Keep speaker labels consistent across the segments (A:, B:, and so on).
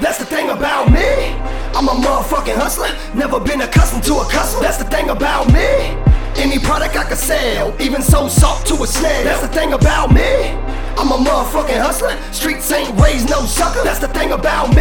A: That's the thing about me. I'm a motherfucking hustler, never been accustomed to a customer. That's the thing about me. Any product I can sell, even sold soft to a snail. That's the thing about me. I'm a motherfucking hustler, streets ain't raised no sucker. That's the thing about me.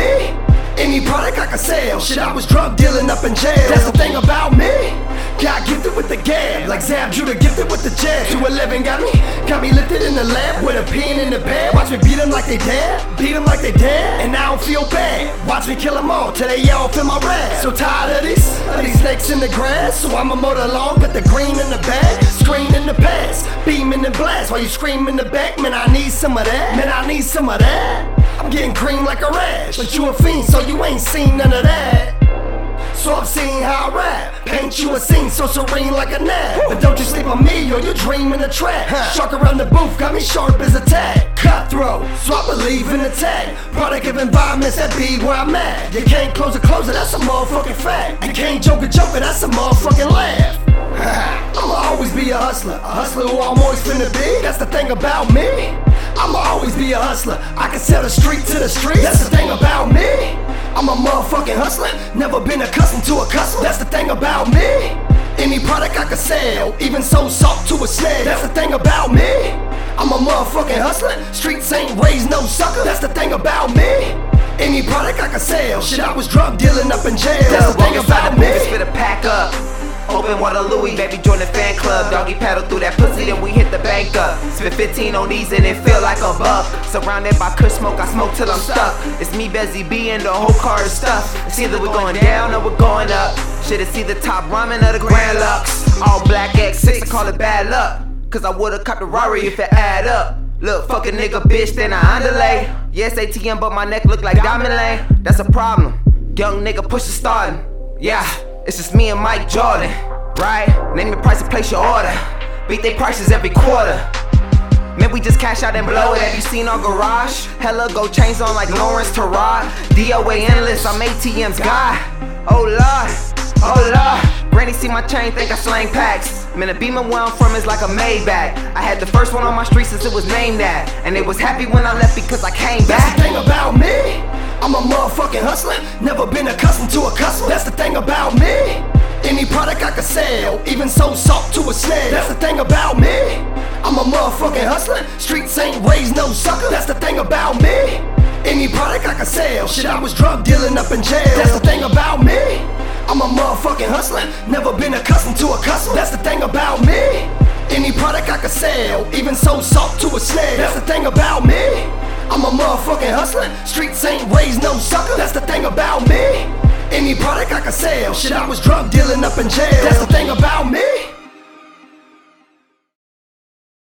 A: Any product I can sell, shit I was drug dealing up in jail. That's the thing about me. Got gifted with the gab, like Zab Judah gifted with the jab. 211 got me, got me lifted in the lab with a pin in the bed. Watch me beat them like they dead, beat them like they dead, and I don't feel bad. Watch me kill them all till they all feel my wrath. So tired of these, of these in the grass, so I'ma mow the lawn, put the green in the bag, screen in the past, beaming and blast while you scream in the back. Man, I need some of that. Man, I need some of that. I'm getting cream like a rash, but you a fiend, so you ain't seen none of that. Seen how I rap. Paint you a scene so serene like a nap. But don't you sleep on me or you dream in the trap. Shark around the booth got me sharp as a tack. Cutthroat, so I believe in attack. Product of environments that be where I'm at. You can't close a closer, that's a motherfucking fact. You can't joke a joker, that's a motherfucking laugh. I'ma always be a hustler, a hustler who I'm always finna be. That's the thing about me. I'ma always be a hustler. I can sell the street to the street. That's the thing about me. I'm a motherfucking hustler, never been accustomed to a customer. That's the thing about me. Any product I can sell, even sold soft to a snail. That's the thing about me. I'm a motherfucking hustler, streets ain't raised no sucker. That's the thing about me. Any product I can sell, shit I was drug dealing up in jail. That's the thing about me.
B: Spit a pack up. Open water Louis, baby, join the fan club. Doggy paddle through that pussy, then we hit the Spit 15 on these and it feel like a buck. Surrounded by kush smoke, I smoke till I'm stuck. It's me, Bezzy B, and the whole car is stuffed. It's either we're going down or we're going up. Shit, it's the top ramen of the Grand Lux. All black X6, I call it bad luck. Cause I would've copped a Rari if it add up. Look, fuck a nigga, bitch, then I underlay. Yes, ATM, but my neck look like Diamond Lane. That's a problem. Young nigga push the starting. Yeah. It's just me and Mic Jordan, right? Name your price and place your order. Beat their prices every quarter. Man, we just cash out and blow it. Have you seen our garage? Hella go chains on like Lawrence Tureaud. DOA endless, I'm ATM's guy. Oh lord, oh lord. Granny see my chain, think I slang packs. Man, the Beamer where I'm from is like a Maybach. I had the first one on my street since it was named that. And they was happy when I left because I came back.
A: That's the thing about me. I'm a motherfucking hustler, never been accustomed to a customer. That's the thing about me. Any product I can sell, even sold salt to a snail. That's the thing about me. I'm a motherfucking hustler, streets ain't raised no sucker. That's the thing about me. Any product I can sell, shit I was drug dealing up in jail. That's the thing about me. I'm a motherfucking hustler, never been accustomed to a customer. That's the thing about me. Any product I can sell, even sold salt to a snail. That's the thing about me. I'm a motherfucking hustler, streets ain't raised no sucker. That's the thing about me. Any product I can sell, shit I was drug dealing up in jail. That's the thing about me.